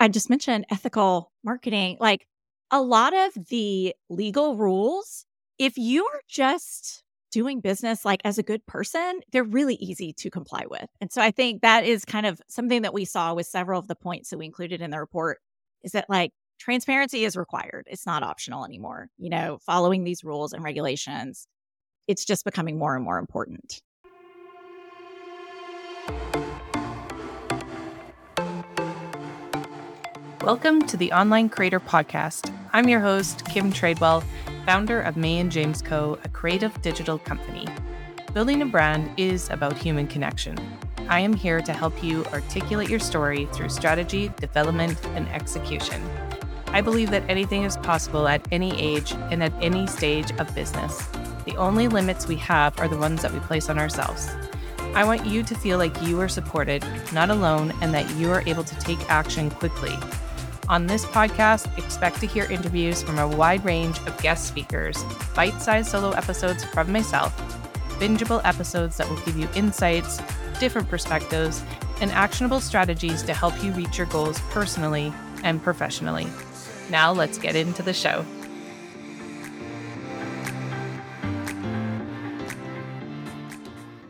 I just mentioned ethical marketing. Like a lot of the legal rules, if you're just doing business like as a good person, they're really easy to comply with. And so I think that is kind of something that we saw with several of the points that we included in the report is that like transparency is required. It's not optional anymore. You know, following these rules and regulations, it's just becoming more and more important. Welcome to the Online Creator Podcast. I'm your host, Kim Tradewell, founder of May and James Co., a creative digital company. Building a brand is about human connection. I am here to help you articulate your story through strategy, development, and execution. I believe that anything is possible at any age and at any stage of business. The only limits we have are the ones that we place on ourselves. I want you to feel like you are supported, not alone, and that you are able to take action quickly on this podcast, expect to hear interviews from a wide range of guest speakers, bite sized solo episodes from myself, bingeable episodes that will give you insights, different perspectives, and actionable strategies to help you reach your goals personally and professionally. Now, let's get into the show.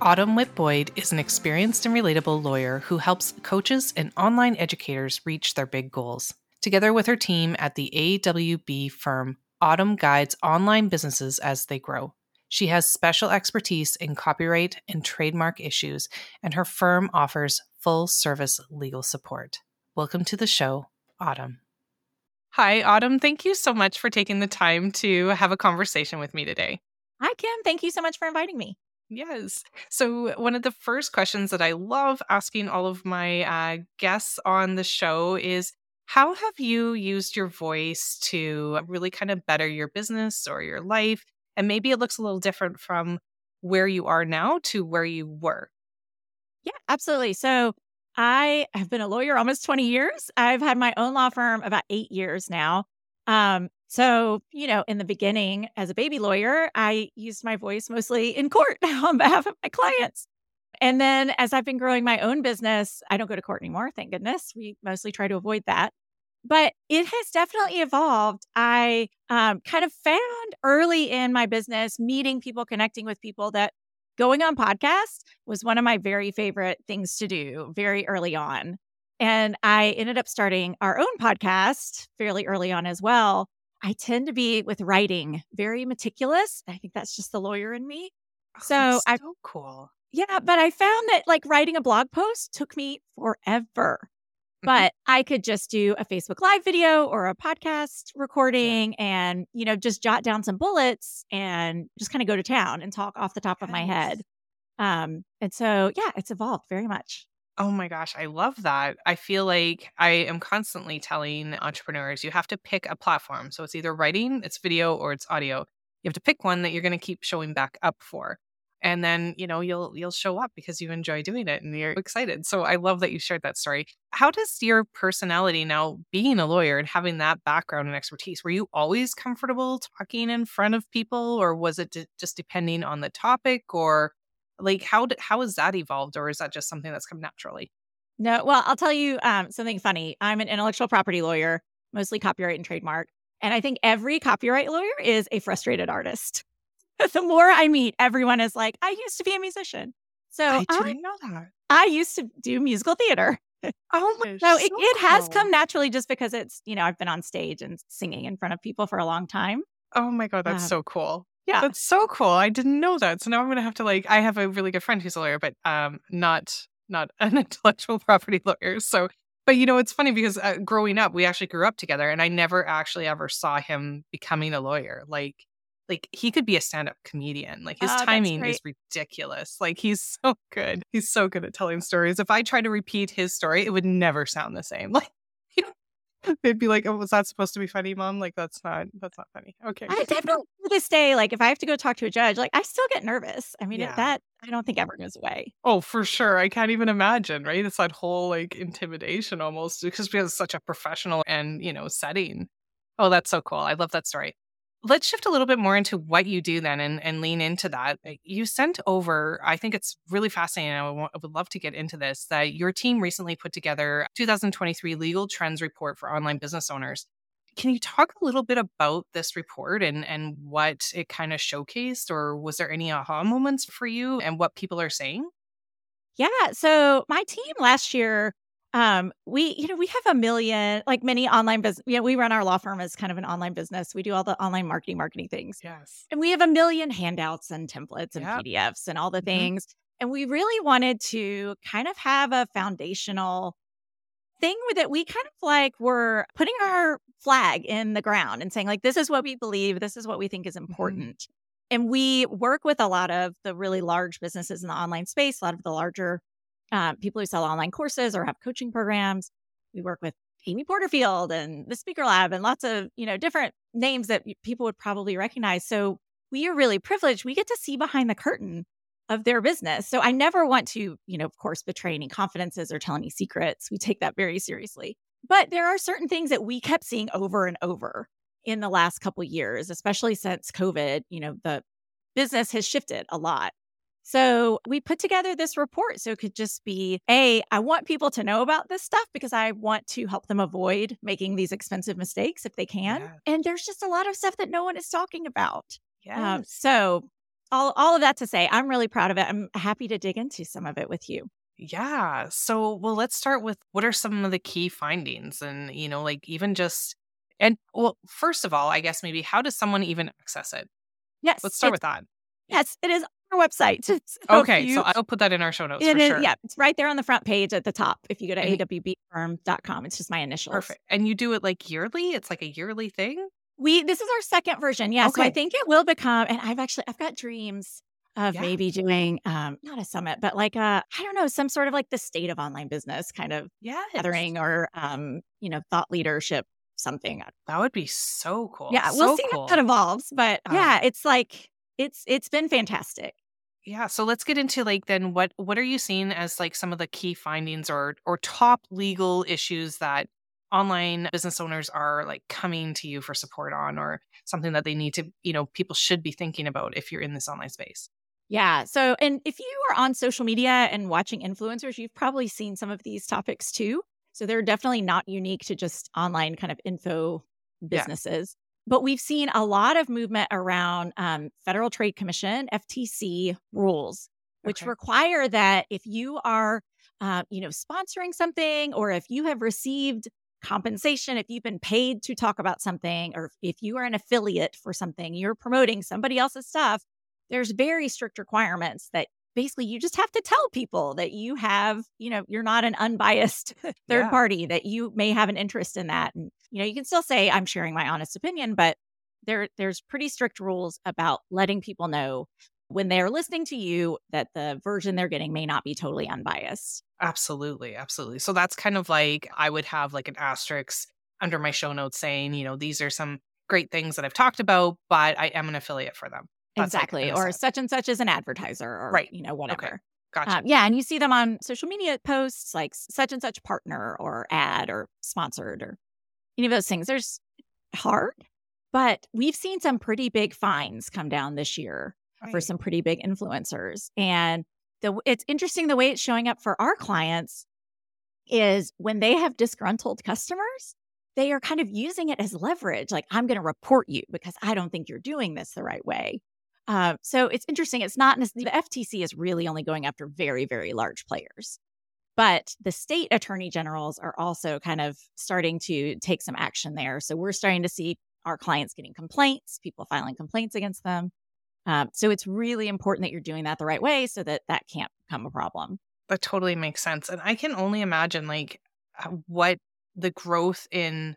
Autumn Witt Boyd is an experienced and relatable lawyer who helps coaches and online educators reach their big goals. Together with her team at the AWB firm, Autumn guides online businesses as they grow. She has special expertise in copyright and trademark issues, and her firm offers full service legal support. Welcome to the show, Autumn. Hi, Autumn. Thank you so much for taking the time to have a conversation with me today. Hi, Kim. Thank you so much for inviting me. Yes. So, one of the first questions that I love asking all of my uh, guests on the show is how have you used your voice to really kind of better your business or your life? And maybe it looks a little different from where you are now to where you were. Yeah, absolutely. So I have been a lawyer almost 20 years. I've had my own law firm about eight years now. Um, so, you know, in the beginning, as a baby lawyer, I used my voice mostly in court on behalf of my clients. And then as I've been growing my own business, I don't go to court anymore, thank goodness. We mostly try to avoid that. But it has definitely evolved. I um, kind of found early in my business, meeting people, connecting with people, that going on podcasts was one of my very favorite things to do very early on. And I ended up starting our own podcast fairly early on as well. I tend to be with writing very meticulous. I think that's just the lawyer in me. Oh, so I so cool. Yeah, but I found that like writing a blog post took me forever. Mm-hmm. But I could just do a Facebook Live video or a podcast recording and, you know, just jot down some bullets and just kind of go to town and talk off the top yes. of my head. Um, and so, yeah, it's evolved very much. Oh my gosh, I love that. I feel like I am constantly telling entrepreneurs you have to pick a platform. So it's either writing, it's video, or it's audio. You have to pick one that you're going to keep showing back up for and then you know you'll you'll show up because you enjoy doing it and you're excited. So i love that you shared that story. How does your personality now being a lawyer and having that background and expertise were you always comfortable talking in front of people or was it just depending on the topic or like how how has that evolved or is that just something that's come naturally? No well i'll tell you um, something funny. I'm an intellectual property lawyer mostly copyright and trademark and i think every copyright lawyer is a frustrated artist the more I meet, everyone is like, I used to be a musician. So I didn't I, know that. I used to do musical theater. Oh my! So, so it, it cool. has come naturally just because it's you know I've been on stage and singing in front of people for a long time. Oh my god, that's um, so cool. Yeah, that's so cool. I didn't know that. So now I'm gonna have to like. I have a really good friend who's a lawyer, but um, not not an intellectual property lawyer. So, but you know, it's funny because uh, growing up, we actually grew up together, and I never actually ever saw him becoming a lawyer. Like like he could be a stand-up comedian. Like his oh, timing is ridiculous. Like he's so good. He's so good at telling stories. If I try to repeat his story, it would never sound the same. Like they'd be like, "Oh, was that supposed to be funny, mom?" Like that's not that's not funny. Okay. I definitely to this day, like if I have to go talk to a judge, like I still get nervous. I mean, yeah. that I don't think ever goes away. Oh, for sure. I can't even imagine. Right? It's that whole like intimidation almost because because it's such a professional and you know setting. Oh, that's so cool. I love that story. Let's shift a little bit more into what you do then and, and lean into that. Uh, you sent over, I think it's really fascinating. I, w- I would love to get into this that your team recently put together 2023 legal trends report for online business owners. Can you talk a little bit about this report and, and what it kind of showcased, or was there any aha moments for you and what people are saying? Yeah. So my team last year um, we, you know, we have a million, like many online business. You know, we run our law firm as kind of an online business. We do all the online marketing, marketing things. Yes. And we have a million handouts and templates and yep. PDFs and all the mm-hmm. things. And we really wanted to kind of have a foundational thing that we kind of like were putting our flag in the ground and saying, like, this is what we believe, this is what we think is mm-hmm. important. Mm-hmm. And we work with a lot of the really large businesses in the online space, a lot of the larger um, people who sell online courses or have coaching programs. We work with Amy Porterfield and the Speaker Lab and lots of, you know, different names that people would probably recognize. So we are really privileged. We get to see behind the curtain of their business. So I never want to, you know, of course, betray any confidences or tell any secrets. We take that very seriously. But there are certain things that we kept seeing over and over in the last couple years, especially since COVID, you know, the business has shifted a lot. So we put together this report so it could just be A, I want people to know about this stuff because I want to help them avoid making these expensive mistakes if they can. Yeah. And there's just a lot of stuff that no one is talking about. Yeah. Um, so all, all of that to say, I'm really proud of it. I'm happy to dig into some of it with you. Yeah. So, well, let's start with what are some of the key findings and, you know, like even just, and well, first of all, I guess maybe how does someone even access it? Yes. Let's start with that. Yes, it is our website. So okay, you, so I'll put that in our show notes for is, sure. Yeah, it's right there on the front page at the top. If you go to awbfirm.com, it's just my initials. Perfect. And you do it like yearly? It's like a yearly thing? We this is our second version. Yeah, okay. so I think it will become and I've actually I've got dreams of yeah. maybe doing um not a summit but like a I don't know some sort of like the state of online business kind of yes. gathering or um you know thought leadership something. That would be so cool. Yeah, so we'll see cool. how that evolves, but uh, yeah, it's like it's it's been fantastic. Yeah, so let's get into like then what what are you seeing as like some of the key findings or or top legal issues that online business owners are like coming to you for support on or something that they need to, you know, people should be thinking about if you're in this online space? Yeah. So, and if you are on social media and watching influencers, you've probably seen some of these topics too. So, they're definitely not unique to just online kind of info businesses. But we've seen a lot of movement around um, Federal Trade Commission, FTC rules, which okay. require that if you are, uh, you know, sponsoring something or if you have received compensation, if you've been paid to talk about something, or if you are an affiliate for something, you're promoting somebody else's stuff, there's very strict requirements that basically you just have to tell people that you have, you know, you're not an unbiased third yeah. party, that you may have an interest in that. And, you know, you can still say, I'm sharing my honest opinion, but there there's pretty strict rules about letting people know when they're listening to you that the version they're getting may not be totally unbiased. Absolutely. Absolutely. So that's kind of like I would have like an asterisk under my show notes saying, you know, these are some great things that I've talked about, but I am an affiliate for them. Exactly. Or such and such is an advertiser or, right. you know, whatever. Okay. Gotcha. Um, yeah. And you see them on social media posts like such and such partner or ad or sponsored or any of those things. There's hard, but we've seen some pretty big fines come down this year right. for some pretty big influencers. And the it's interesting the way it's showing up for our clients is when they have disgruntled customers, they are kind of using it as leverage. Like, I'm going to report you because I don't think you're doing this the right way. Uh, so it's interesting. It's not the FTC is really only going after very, very large players, but the state attorney generals are also kind of starting to take some action there. So we're starting to see our clients getting complaints, people filing complaints against them. Um, so it's really important that you're doing that the right way so that that can't become a problem. That totally makes sense. And I can only imagine like what the growth in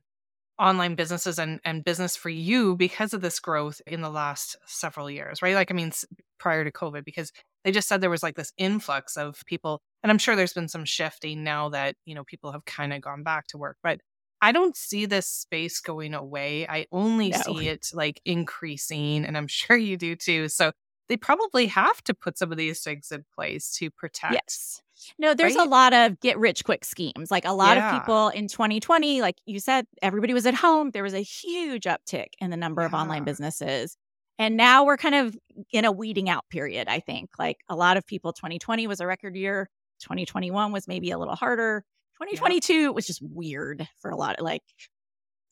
online businesses and, and business for you because of this growth in the last several years, right? Like, I mean, prior to COVID, because they just said there was like this influx of people. And I'm sure there's been some shifting now that, you know, people have kind of gone back to work. But I don't see this space going away. I only no. see it like increasing. And I'm sure you do too. So they probably have to put some of these things in place to protect yes. No, there's Right? a lot of get rich quick schemes. Like a lot Yeah. of people in 2020, like you said, everybody was at home. There was a huge uptick in the number of online businesses. And now we're kind of in a weeding out period, I think. Like a lot of people, 2020 was a record year. 2021 was maybe a little harder. 2022 was just weird for a lot of like,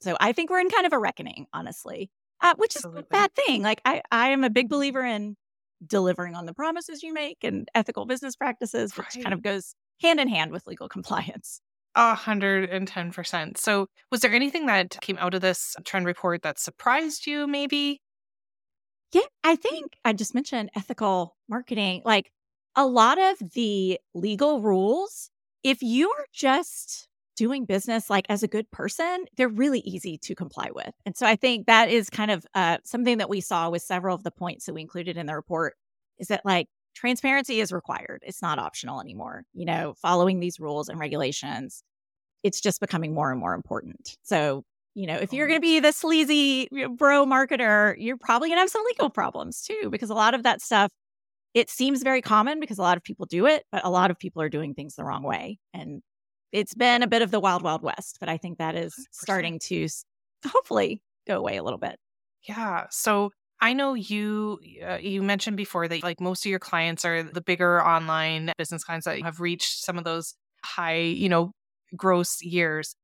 so I think we're in kind of a reckoning, honestly, uh, which is a bad thing. Like I, I am a big believer in delivering on the promises you make and ethical business practices, which kind of goes hand in hand with legal compliance. A hundred and ten percent. So, was there anything that came out of this trend report that surprised you? Maybe. Yeah, I think I just mentioned ethical marketing. Like a lot of the legal rules, if you are just doing business like as a good person, they're really easy to comply with. And so I think that is kind of uh, something that we saw with several of the points that we included in the report is that like transparency is required. It's not optional anymore. You know, following these rules and regulations, it's just becoming more and more important. So you know, if you're going to be the sleazy bro marketer, you're probably going to have some legal problems too, because a lot of that stuff, it seems very common because a lot of people do it, but a lot of people are doing things the wrong way. And it's been a bit of the wild, wild west, but I think that is 100%. starting to hopefully go away a little bit. Yeah. So I know you uh, you mentioned before that like most of your clients are the bigger online business clients that have reached some of those high, you know, gross years.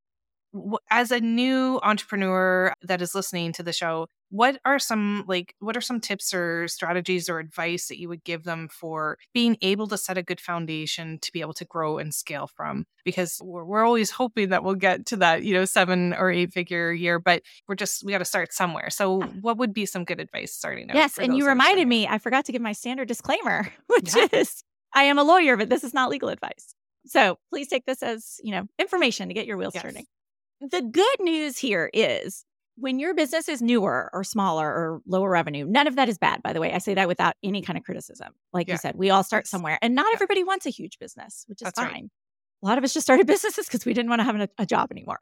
As a new entrepreneur that is listening to the show, what are some like what are some tips or strategies or advice that you would give them for being able to set a good foundation to be able to grow and scale from? Because we're, we're always hoping that we'll get to that, you know, seven or eight figure year, but we're just we got to start somewhere. So, ah. what would be some good advice starting out? yes. And you reminded starting? me, I forgot to give my standard disclaimer, which Yeah. is I am a lawyer, but this is not legal advice. So please take this as, you know, information to get your wheels Yes. turning. The good news here is when your business is newer or smaller or lower revenue, none of that is bad, by the way. I say that without any kind of criticism. Like Yeah. you said, we all start somewhere, and not Yeah. everybody wants a huge business, which is That's right. fine. A lot of us just started businesses because we didn't want to have a, a job anymore.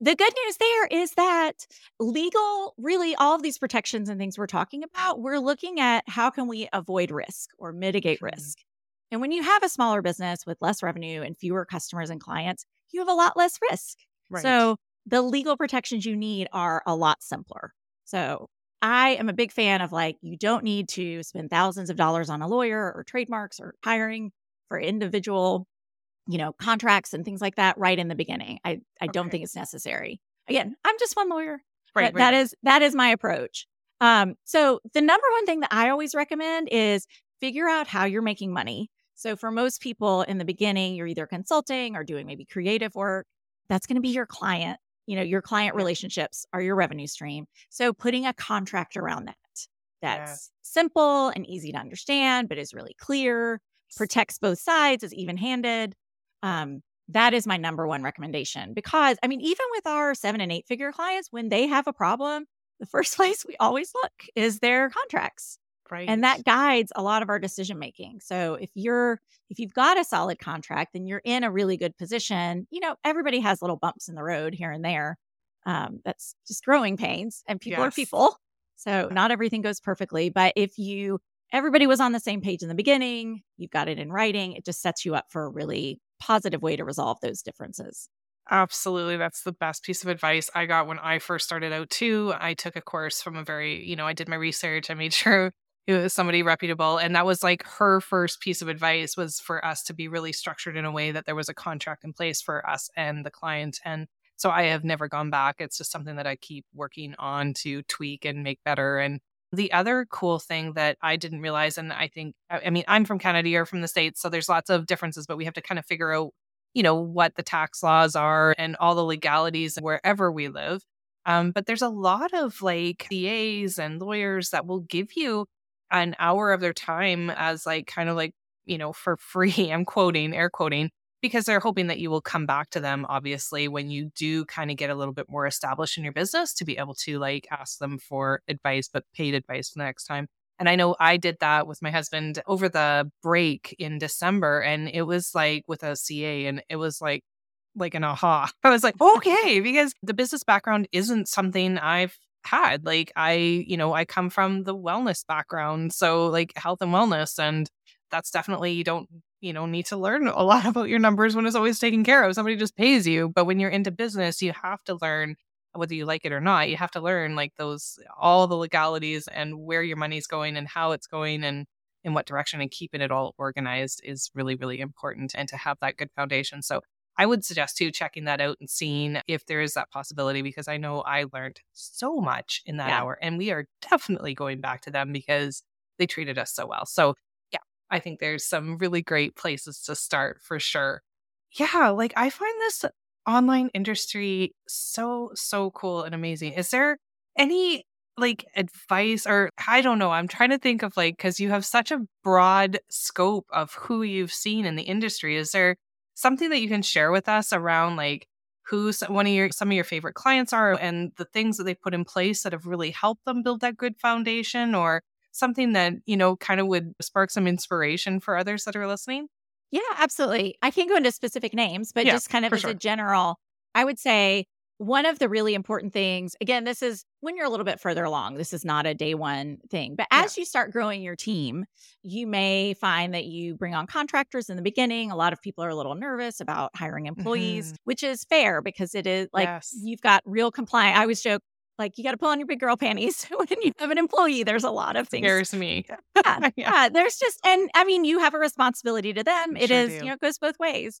The good news there is that legal, really, all of these protections and things we're talking about, we're looking at how can we avoid risk or mitigate Mhm. risk. And when you have a smaller business with less revenue and fewer customers and clients, you have a lot less risk. Right. So the legal protections you need are a lot simpler. So I am a big fan of like, you don't need to spend thousands of dollars on a lawyer or trademarks or hiring for individual, you know, contracts and things like that right in the beginning. I, I don't think it's necessary. Again, I'm just one lawyer. right, but that right. is that is my approach. Um, so the number one thing that I always recommend is figure out how you're making money. So for most people in the beginning, you're either consulting or doing maybe creative work. That's going to be your client. You know, your client relationships are your revenue stream. So putting a contract around that that's Yes. simple and easy to understand, but is really clear, protects both sides, is even handed. Um, that is my number one recommendation because I mean, even with our seven and eight figure clients, when they have a problem, the first place we always look is their contracts right. and that guides a lot of our decision making so if you're if you've got a solid contract and you're in a really good position you know everybody has little bumps in the road here and there um, that's just growing pains and people are people so not everything goes perfectly but if you everybody was on the same page in the beginning you've got it in writing it just sets you up for a really positive way to resolve those differences Absolutely. That's the best piece of advice I got when I first started out, too. I took a course from a very, you know, I did my research. I made sure it was somebody reputable. And that was like her first piece of advice was for us to be really structured in a way that there was a contract in place for us and the client. And so I have never gone back. It's just something that I keep working on to tweak and make better. And the other cool thing that I didn't realize, and I think, I mean, I'm from Canada, you're from the States, so there's lots of differences, but we have to kind of figure out you know what the tax laws are and all the legalities wherever we live um, but there's a lot of like CAs and lawyers that will give you an hour of their time as like kind of like you know for free i'm quoting air quoting because they're hoping that you will come back to them obviously when you do kind of get a little bit more established in your business to be able to like ask them for advice but paid advice the next time and I know I did that with my husband over the break in December. And it was like with a CA, and it was like, like an aha. I was like, okay, because the business background isn't something I've had. Like, I, you know, I come from the wellness background. So, like, health and wellness. And that's definitely, you don't you know, need to learn a lot about your numbers when it's always taken care of. Somebody just pays you. But when you're into business, you have to learn whether you like it or not. You have to learn like those all the legalities and where your money's going and how it's going and in what direction and keeping it all organized is really, really important and to have that good foundation. So I would suggest too checking that out and seeing if there is that possibility because I know I learned so much in that yeah. hour and we are definitely going back to them because they treated us so well. So yeah, I think there's some really great places to start for sure. Yeah, like I find this online industry so so cool and amazing. Is there any like advice or I don't know, I'm trying to think of like cuz you have such a broad scope of who you've seen in the industry. Is there something that you can share with us around like who one of your some of your favorite clients are and the things that they've put in place that have really helped them build that good foundation or something that you know kind of would spark some inspiration for others that are listening yeah absolutely i can't go into specific names but yeah, just kind of as sure. a general i would say one of the really important things, again, this is when you're a little bit further along, this is not a day one thing, but as yeah. you start growing your team, you may find that you bring on contractors in the beginning. A lot of people are a little nervous about hiring employees, mm-hmm. which is fair because it is like yes. you've got real compliant. I always joke, like you got to pull on your big girl panties when you have an employee. There's a lot of things. Scares me. Yeah, yeah. yeah, There's just, and I mean, you have a responsibility to them. It sure is, do. you know, it goes both ways.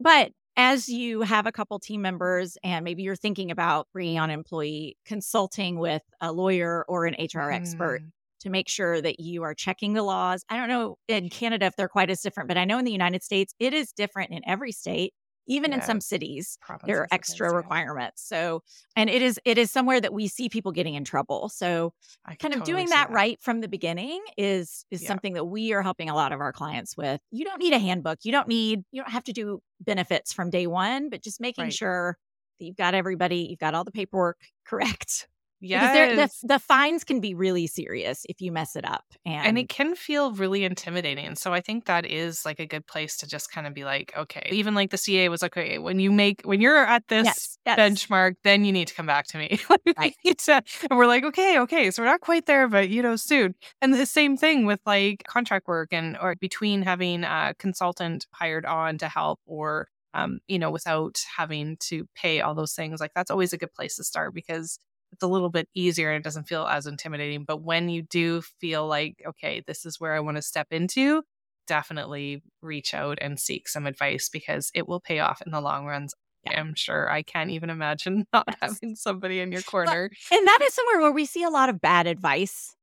But as you have a couple team members and maybe you're thinking about bringing on employee consulting with a lawyer or an HR mm. expert to make sure that you are checking the laws. I don't know in Canada if they're quite as different, but I know in the United States it is different in every state even yeah. in some cities there are extra yeah. requirements so and it is it is somewhere that we see people getting in trouble so kind of totally doing that, that, right from the beginning is is yeah. something that we are helping a lot of our clients with you don't need a handbook you don't need you don't have to do benefits from day one but just making right. sure that you've got everybody you've got all the paperwork correct yeah, the, the fines can be really serious if you mess it up, and and it can feel really intimidating. So I think that is like a good place to just kind of be like, okay, even like the CA was like, okay, when you make when you're at this yes, yes. benchmark, then you need to come back to me. right. to, and we're like, okay, okay, so we're not quite there, but you know, soon. And the same thing with like contract work and or between having a consultant hired on to help or um, you know, without having to pay all those things. Like that's always a good place to start because it's a little bit easier and it doesn't feel as intimidating. But when you do feel like, okay, this is where I want to step into, definitely reach out and seek some advice because it will pay off in the long runs. Yeah. I'm sure I can't even imagine not yes. having somebody in your corner. But, and that is somewhere where we see a lot of bad advice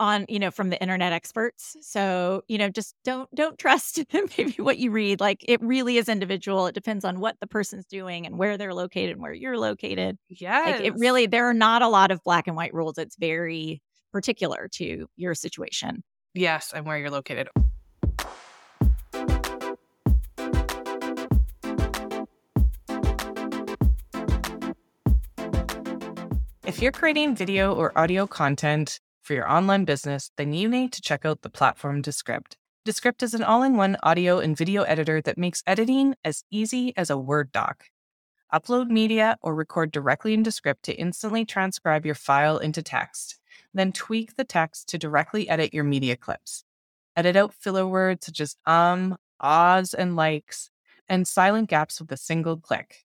on you know from the internet experts. So you know just don't don't trust maybe what you read. Like it really is individual. It depends on what the person's doing and where they're located and where you're located. Yeah like it really there are not a lot of black and white rules. It's very particular to your situation. Yes and where you're located. If you're creating video or audio content, for your online business, then you need to check out the platform Descript. Descript is an all in one audio and video editor that makes editing as easy as a Word doc. Upload media or record directly in Descript to instantly transcribe your file into text. Then tweak the text to directly edit your media clips. Edit out filler words such as um, ahs, and likes, and silent gaps with a single click.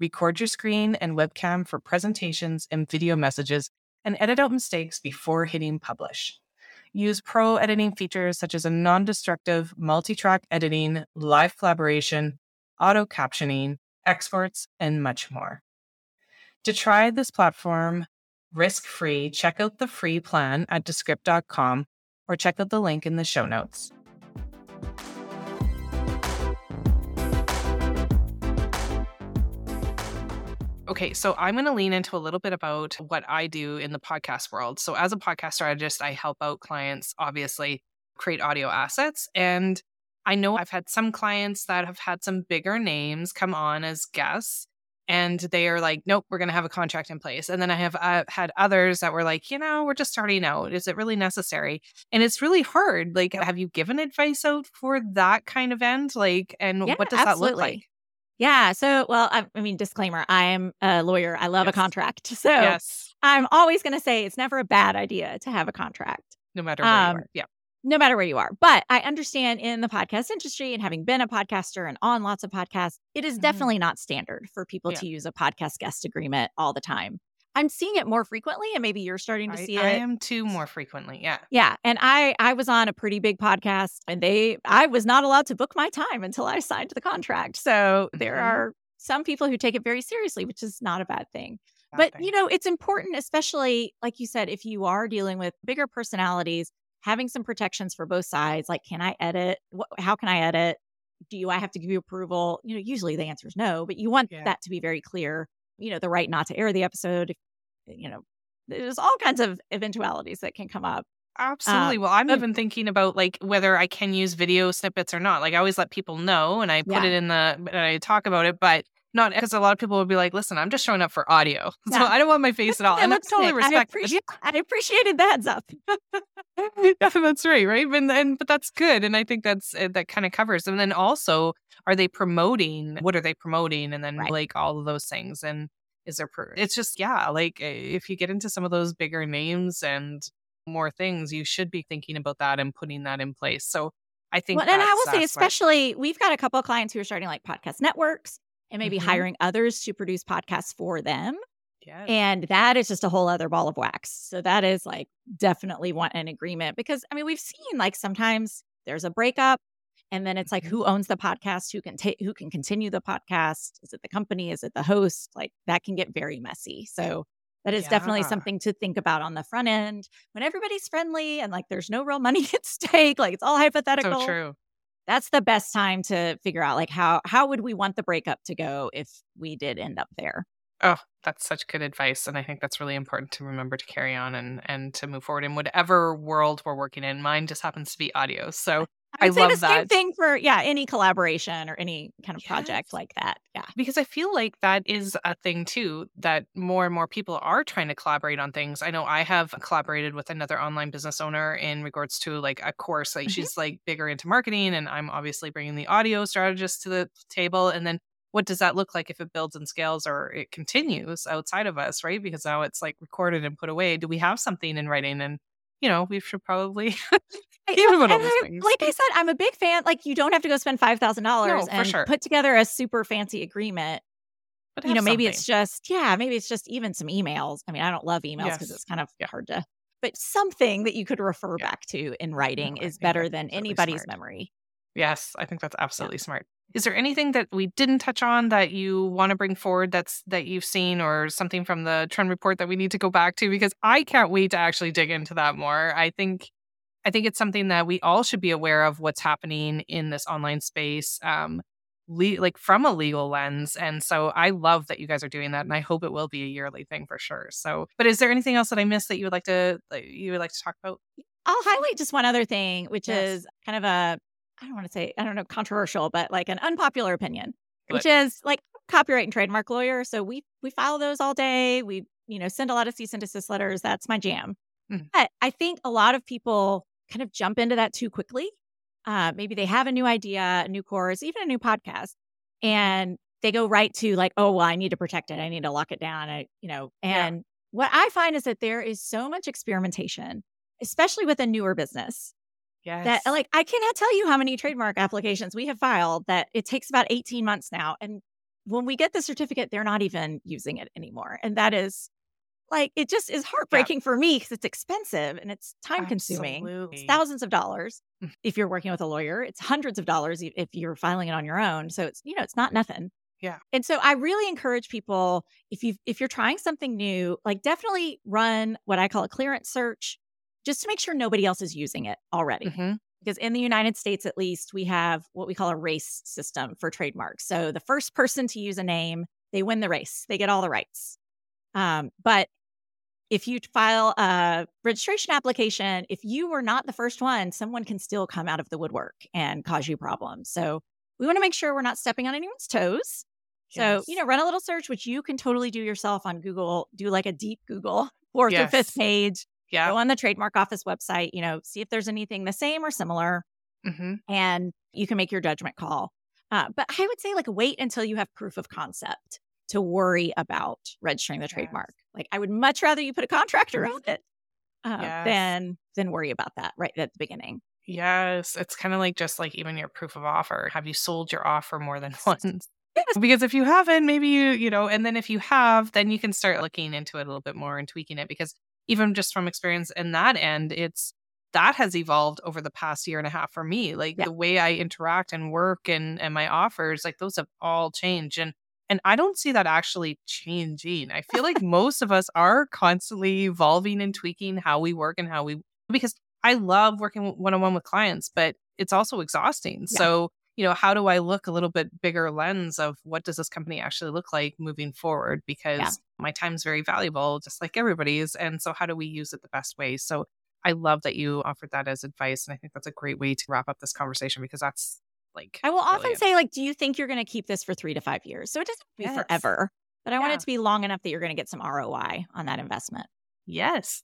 Record your screen and webcam for presentations and video messages and edit out mistakes before hitting publish. Use pro editing features such as a non destructive multi track editing, live collaboration, auto captioning, exports, and much more. To try this platform risk free, check out the free plan at descript.com or check out the link in the show notes. Okay, so I'm going to lean into a little bit about what I do in the podcast world. So, as a podcast strategist, I help out clients, obviously, create audio assets. And I know I've had some clients that have had some bigger names come on as guests, and they are like, nope, we're going to have a contract in place. And then I have uh, had others that were like, you know, we're just starting out. Is it really necessary? And it's really hard. Like, have you given advice out for that kind of end? Like, and yeah, what does absolutely. that look like? Yeah. So, well, I, I, mean, disclaimer I'm a lawyer. I love yes. a contract. So, yes. I'm always going to say it's never a bad idea to have a contract. No matter where um, you are. Yeah. no matter where you are. But I understand in the podcast industry and having been a podcaster and on lots of podcasts, it is Mhm. definitely not standard for people Yeah. to use a podcast guest agreement all the time. I'm seeing it more frequently, and maybe you're starting to I, see it. I am too more frequently. Yeah. Yeah, and I I was on a pretty big podcast and they I was not allowed to book my time until I signed the contract. So there Mhm. are some people who take it very seriously, which is not a bad thing. Bad But thing. you know, it's important especially like you said if you are dealing with bigger personalities, having some protections for both sides, like can I edit? What, how can I edit? Do you I have to give you approval? You know, usually the answer is no, but you want Yeah. that to be very clear. You know, the right not to air the episode, if- you know, there's all kinds of eventualities that can come up. Uh, Absolutely. well, I'm but- even thinking about like whether I can use video snippets or not. Like I always let people know and I put Yeah. it in the and I talk about it, but not because a lot of people would be like, listen, I'm just showing up for audio. So I don't want my face at all. And looks totally sick. I, respect appreci- I appreciated the heads up. yeah, that's right, right? And, and but that's good, and I think that's uh, that kind of covers. And then also, are they promoting? What are they promoting? And then Right. like all of those things. And is there? Per- it's just yeah, like uh, if you get into some of those bigger names and more things, you should be thinking about that and putting that in place. So I think, Well, and I will say, that's what- especially, we've got a couple of clients who are starting like podcast networks and maybe Mhm. hiring others to produce podcasts for them. Yes. And that is just a whole other ball of wax. So that is like definitely want an agreement because I mean, we've seen like sometimes there's a breakup and then it's like Mhm. who owns the podcast, who can take who can continue the podcast? Is it the company? Is it the host? Like that can get very messy. So that is definitely something to think about on the front end when everybody's friendly and like there's no real money at stake, like it's all hypothetical so true. That's the best time to figure out like how how would we want the breakup to go if we did end up there Oh, that's such good advice, and I think that's really important to remember to carry on and and to move forward in whatever world we're working in. Mine just happens to be audio, so I say love the same that. thing for yeah any collaboration or any kind of project like that yeah because I feel like that is a thing too that more and more people are trying to collaborate on things. I know I have collaborated with another online business owner in regards to like a course. Like Mhm. she's like bigger into marketing, and I'm obviously bringing the audio strategist to the table. And then what does that look like if it builds and scales or it continues outside of us, right? Because now it's like recorded and put away. Do we have something in writing? And you know, we should probably Even about all those I- things. like i said i'm a big fan like you don't have to go spend $5000 No, for and sure. put together a super fancy agreement but you know maybe something. it's just yeah maybe it's just even some emails i mean i don't love emails because Yes. it's kind of Yeah. hard to but something that you could refer Yeah. back to in writing I is better than anybody's smart. memory Yes, I think that's absolutely smart. Is there anything that we didn't touch on that you want to bring forward that's that you've seen or something from the trend report that we need to go back to because I can't wait to actually dig into that more. I think I think it's something that we all should be aware of what's happening in this online space um le- like from a legal lens and so I love that you guys are doing that and I hope it will be a yearly thing for sure. So, but is there anything else that I missed that you would like to that you would like to talk about? I'll highlight just one other thing, which Yes. is kind of a, I don't want to say, I don't know, controversial, but like an unpopular opinion, which is like copyright and trademark lawyer. So we we file those all day. We you know send a lot of cease and desist letters. That's my jam. Mhm. But I think a lot of people kind of jump into that too quickly. Uh, maybe they have a new idea, a new course, even a new podcast, and they go right to like, oh well, I need to protect it. I need to lock it down. I you know, Yeah. and what I find is that there is so much experimentation especially with a newer business Yes. that like I cannot tell you how many trademark applications we have filed that it takes about 18 months now and when we get the certificate they're not even using it anymore and that is like it just is heartbreaking for me because it's expensive and it's time consuming it's thousands of dollars if you're working with a lawyer it's hundreds of dollars if you're filing it on your own so it's you know it's not nothing Yeah. and so i really encourage people if you if you're trying something new like definitely run what i call a clearance search just to make sure nobody else is using it already Mhm. because in the United States, at least, we have what we call a race system for trademarks. So the first person to use a name, they win the race, they get all the rights. Um, but if you file a registration application, if you were not the first one, someone can still come out of the woodwork and cause you problems. So we want to make sure we're not stepping on anyone's toes. So, you know, run a little search, which you can totally do yourself on Google. Do like a deep Google, fourth or fifth page. Yeah. Go on the trademark office website, you know, see if there's anything the same or similar, hmm and you can make your judgment call. Uh, but I would say, like, wait until you have proof of concept to worry about registering the Yes. trademark. Like, I would much rather you put a contract around it uh, Yes. than than worry about that right at the beginning. Yes. It's kind of like just like even your proof of offer. Have you sold your offer more than once? Yes. Because if you haven't, maybe you, you know, and then if you have, then you can start looking into it a little bit more and tweaking it because even just from experience in that end, it's that has evolved over the past year and a half for me. Like yeah. the way I interact and work and and my offers, like those have all changed. And and I don't see that actually changing. I feel like most of us are constantly evolving and tweaking how we work and how we because I love working one on one with clients, but it's also exhausting. Yeah. So, you know, how do I look a little bit bigger lens of what does this company actually look like moving forward? Because yeah. my time's very valuable, just like everybody's. And so, how do we use it the best way? So, I love that you offered that as advice. And I think that's a great way to wrap up this conversation because that's like, I will brilliant. often say, like, do you think you're going to keep this for three to five years? So it doesn't be yes. forever, but I yeah. want it to be long enough that you're going to get some ROI on that investment. Yes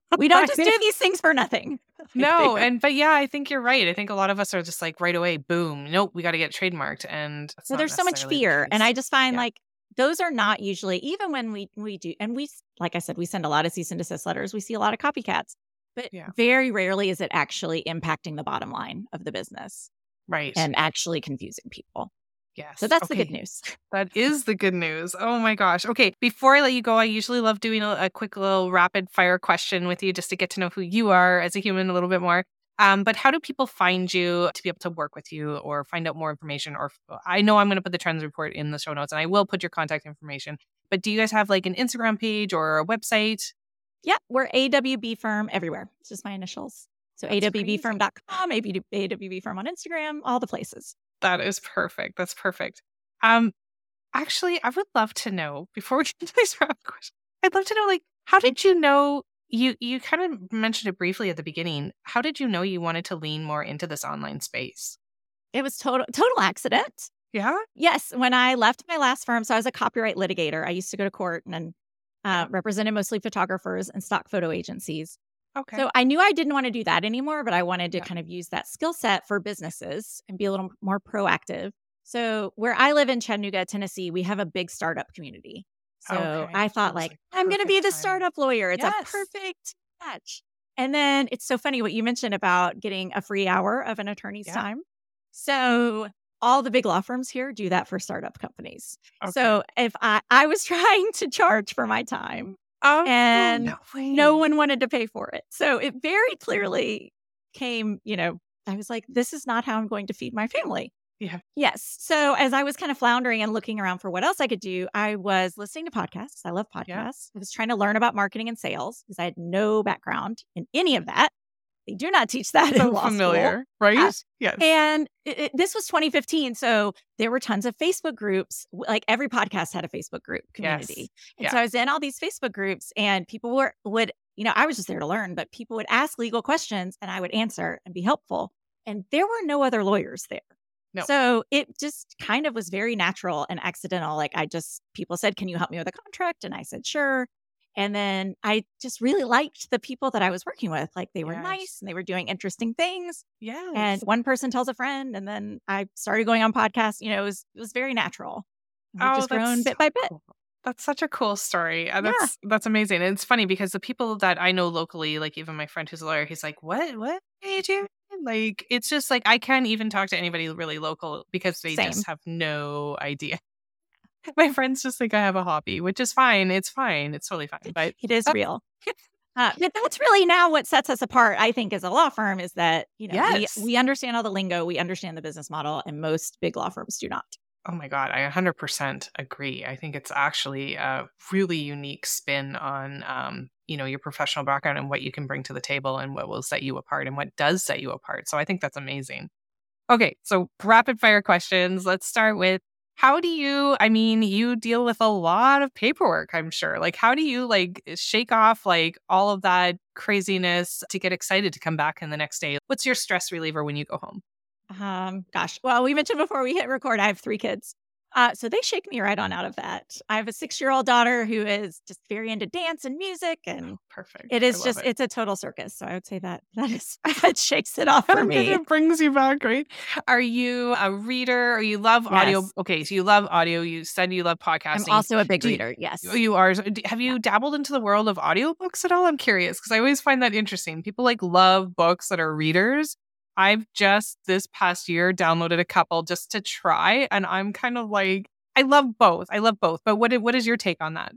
we don't just do these things for nothing. No, and but yeah, I think you're right. I think a lot of us are just like right away, boom, nope, we got to get trademarked, and so there's so much fear, and I just find yeah. like those are not usually even when we we do, and we like I said, we send a lot of cease and desist letters. We see a lot of copycats, but yeah. very rarely is it actually impacting the bottom line of the business, right? And actually confusing people. Yes. So that's okay. the good news. That is the good news. Oh my gosh. Okay. Before I let you go, I usually love doing a, a, quick little rapid fire question with you just to get to know who you are as a human a little bit more. Um, but how do people find you to be able to work with you or find out more information? Or I know I'm going to put the trends report in the show notes and I will put your contact information. But do you guys have like an Instagram page or a website? Yeah, we're AWB Firm everywhere. It's just my initials. So awbfirm.com, AWB Firm on Instagram, all the places. That is perfect. That's perfect. Um, actually, I would love to know before we get into these wrap questions. I'd love to know, like, how did you know? You you kind of mentioned it briefly at the beginning. How did you know you wanted to lean more into this online space? It was total total accident. Yeah. Yes. When I left my last firm, so I was a copyright litigator. I used to go to court and uh, represented mostly photographers and stock photo agencies. Okay. So I knew I didn't want to do that anymore, but I wanted to yeah. kind of use that skill set for businesses and be a little more proactive. So where I live in Chattanooga, Tennessee, we have a big startup community. So okay. I thought like, like I'm going to be the time. startup lawyer. It's yes. a perfect match. And then it's so funny what you mentioned about getting a free hour of an attorney's yeah. time. So all the big law firms here do that for startup companies. Okay. So if I I was trying to charge for my time, Oh, and no, no, one wanted to pay for it. So it very clearly came, you know, I was like, this is not how I'm going to feed my family. Yeah. Yes. So as I was kind of floundering and looking around for what else I could do, I was listening to podcasts. I love podcasts. Yeah. I was trying to learn about marketing and sales because I had no background in any of that. They do not teach that so in law familiar, school. right? Uh, yes. And it, it, this was 2015, so there were tons of Facebook groups. Like every podcast had a Facebook group community, yes. and yeah. so I was in all these Facebook groups, and people were would you know I was just there to learn, but people would ask legal questions, and I would answer and be helpful. And there were no other lawyers there. No. So it just kind of was very natural and accidental. Like I just, people said, Can you help me with a contract? And I said, Sure. And then I just really liked the people that I was working with. Like they were yes. nice and they were doing interesting things. Yeah. And one person tells a friend, and then I started going on podcasts. You know, it was it was very natural. We've oh, just grown bit by bit. Cool. That's such a cool story. Uh, that's yeah. that's amazing. And it's funny because the people that I know locally, like even my friend who's a lawyer, he's like, "What? What are you doing?" Like it's just like I can't even talk to anybody really local because they Same. just have no idea. my friends just think I have a hobby, which is fine. It's fine. It's totally fine. But it is real. Uh, but that's really now what sets us apart, I think, as a law firm is that, you know, yes. we, we understand all the lingo, we understand the business model, and most big law firms do not. Oh my God, I 100% agree. I think it's actually a really unique spin on, um, you know, your professional background and what you can bring to the table and what will set you apart and what does set you apart. So I think that's amazing. Okay, so rapid fire questions. Let's start with how do you i mean you deal with a lot of paperwork i'm sure like how do you like shake off like all of that craziness to get excited to come back in the next day? What's your stress reliever when you go home? Um gosh well we mentioned before we hit record i have three kids uh, so they shake me right on out of that. I have a six year old daughter who is just very into dance and music, and oh, perfect. It is just it. it's a total circus. So I would say that that is that shakes it off for me. It brings you back, right? Are you a reader? Or you love yes. audio? Okay, so you love audio. You said you love podcasting. I'm also a big reader. Yes, you are. Have you dabbled into the world of audiobooks at all? I'm curious because I always find that interesting. People like love books that are readers I've just this past year downloaded a couple just to try. And I'm kind of like, I love both. I love both. But what what is your take on that?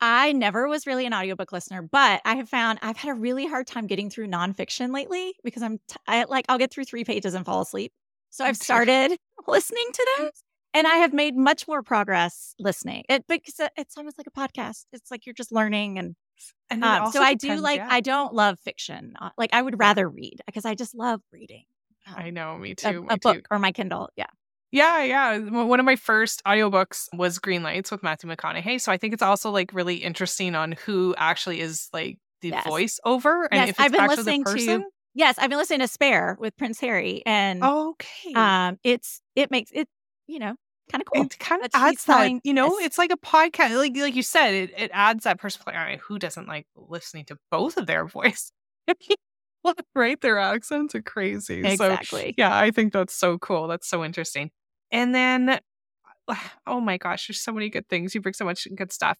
I never was really an audiobook listener, but I have found I've had a really hard time getting through nonfiction lately because I'm t- I, like I'll get through three pages and fall asleep. So I've started listening to them, and I have made much more progress listening. It because uh, it's almost like a podcast. It's like you're just learning and. And um, so I do like yeah. I don't love fiction. Uh, like I would rather read because I just love reading. Um, I know, me too. A, me a too. book or my Kindle. Yeah. Yeah, yeah. One of my first audiobooks was Green Lights with Matthew McConaughey. So I think it's also like really interesting on who actually is like the yes. voiceover and yes, if it's I've been actually listening the person. To, yes, I've been listening to Spare with Prince Harry and okay. Um it's it makes it, you know, kind of cool. It kind of adds that, you know, it's like a podcast. Like like you said, it, it adds that person. Like, who doesn't like listening to both of their voice? right? Their accents are crazy. Exactly. So, yeah, I think that's so cool. That's so interesting. And then, oh my gosh, there's so many good things. You bring so much good stuff.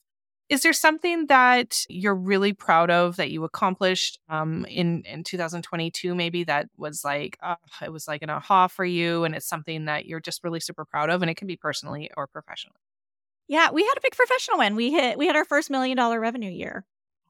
Is there something that you're really proud of that you accomplished um, in in 2022? Maybe that was like uh, it was like an aha for you, and it's something that you're just really super proud of, and it can be personally or professionally. Yeah, we had a big professional win. We hit we had our first million dollar revenue year.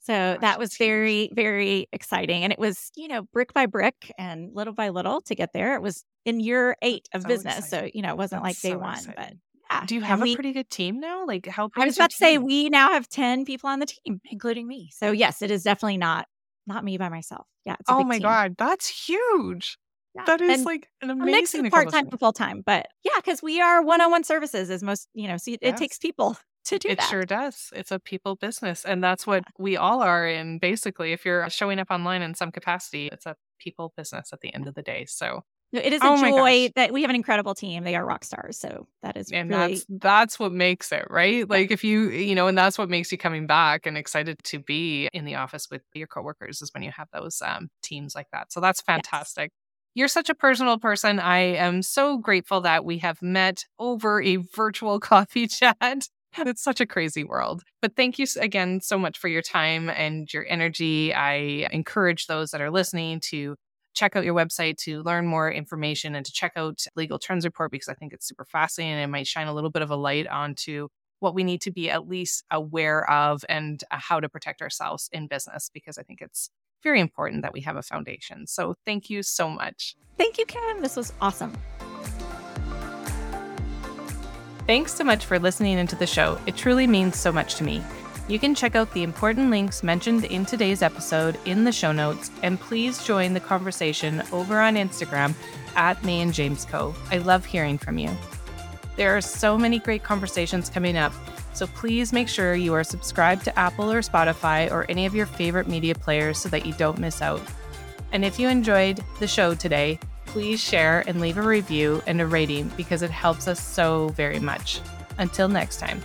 So that was very, very exciting. And it was, you know, brick by brick and little by little to get there. It was in year eight of so business. Exciting. So, you know, it wasn't That's like day so one, exciting. Yeah. Do you have and a we, pretty good team now? Like how I was about to say we now have 10 people on the team, including me. So yes, it is definitely not not me by myself. Yeah. oh my team. God. That's huge. Yeah. That is and like an amazing part time to full time. But yeah, because we are one on one services as most, you know, see it yes. takes people to do it that. sure does. It's a people business. And that's what we all are in basically. If you're showing up online in some capacity, it's a people business at the end of the day. So it is a oh joy that we have an incredible team. They are rock stars. So that is and really... that's that's what makes it, right? Like if you, you know, and that's what makes you coming back and excited to be in the office with your coworkers is when you have those um, teams like that. So that's fantastic. Yes. You're such a personal person. I am so grateful that we have met over a virtual coffee chat it's such a crazy world. But thank you again so much for your time and your energy. I encourage those that are listening to check out your website to learn more information and to check out Legal Trends Report because I think it's super fascinating and it might shine a little bit of a light onto what we need to be at least aware of and uh, how to protect ourselves in business because I think it's very important that we have a foundation. So thank you so much. Thank you, Kim. This was awesome. Thanks so much for listening into the show. It truly means so much to me. You can check out the important links mentioned in today's episode in the show notes, and please join the conversation over on Instagram at May and James Co. I love hearing from you. There are so many great conversations coming up, so please make sure you are subscribed to Apple or Spotify or any of your favorite media players so that you don't miss out. And if you enjoyed the show today, please share and leave a review and a rating because it helps us so very much. Until next time.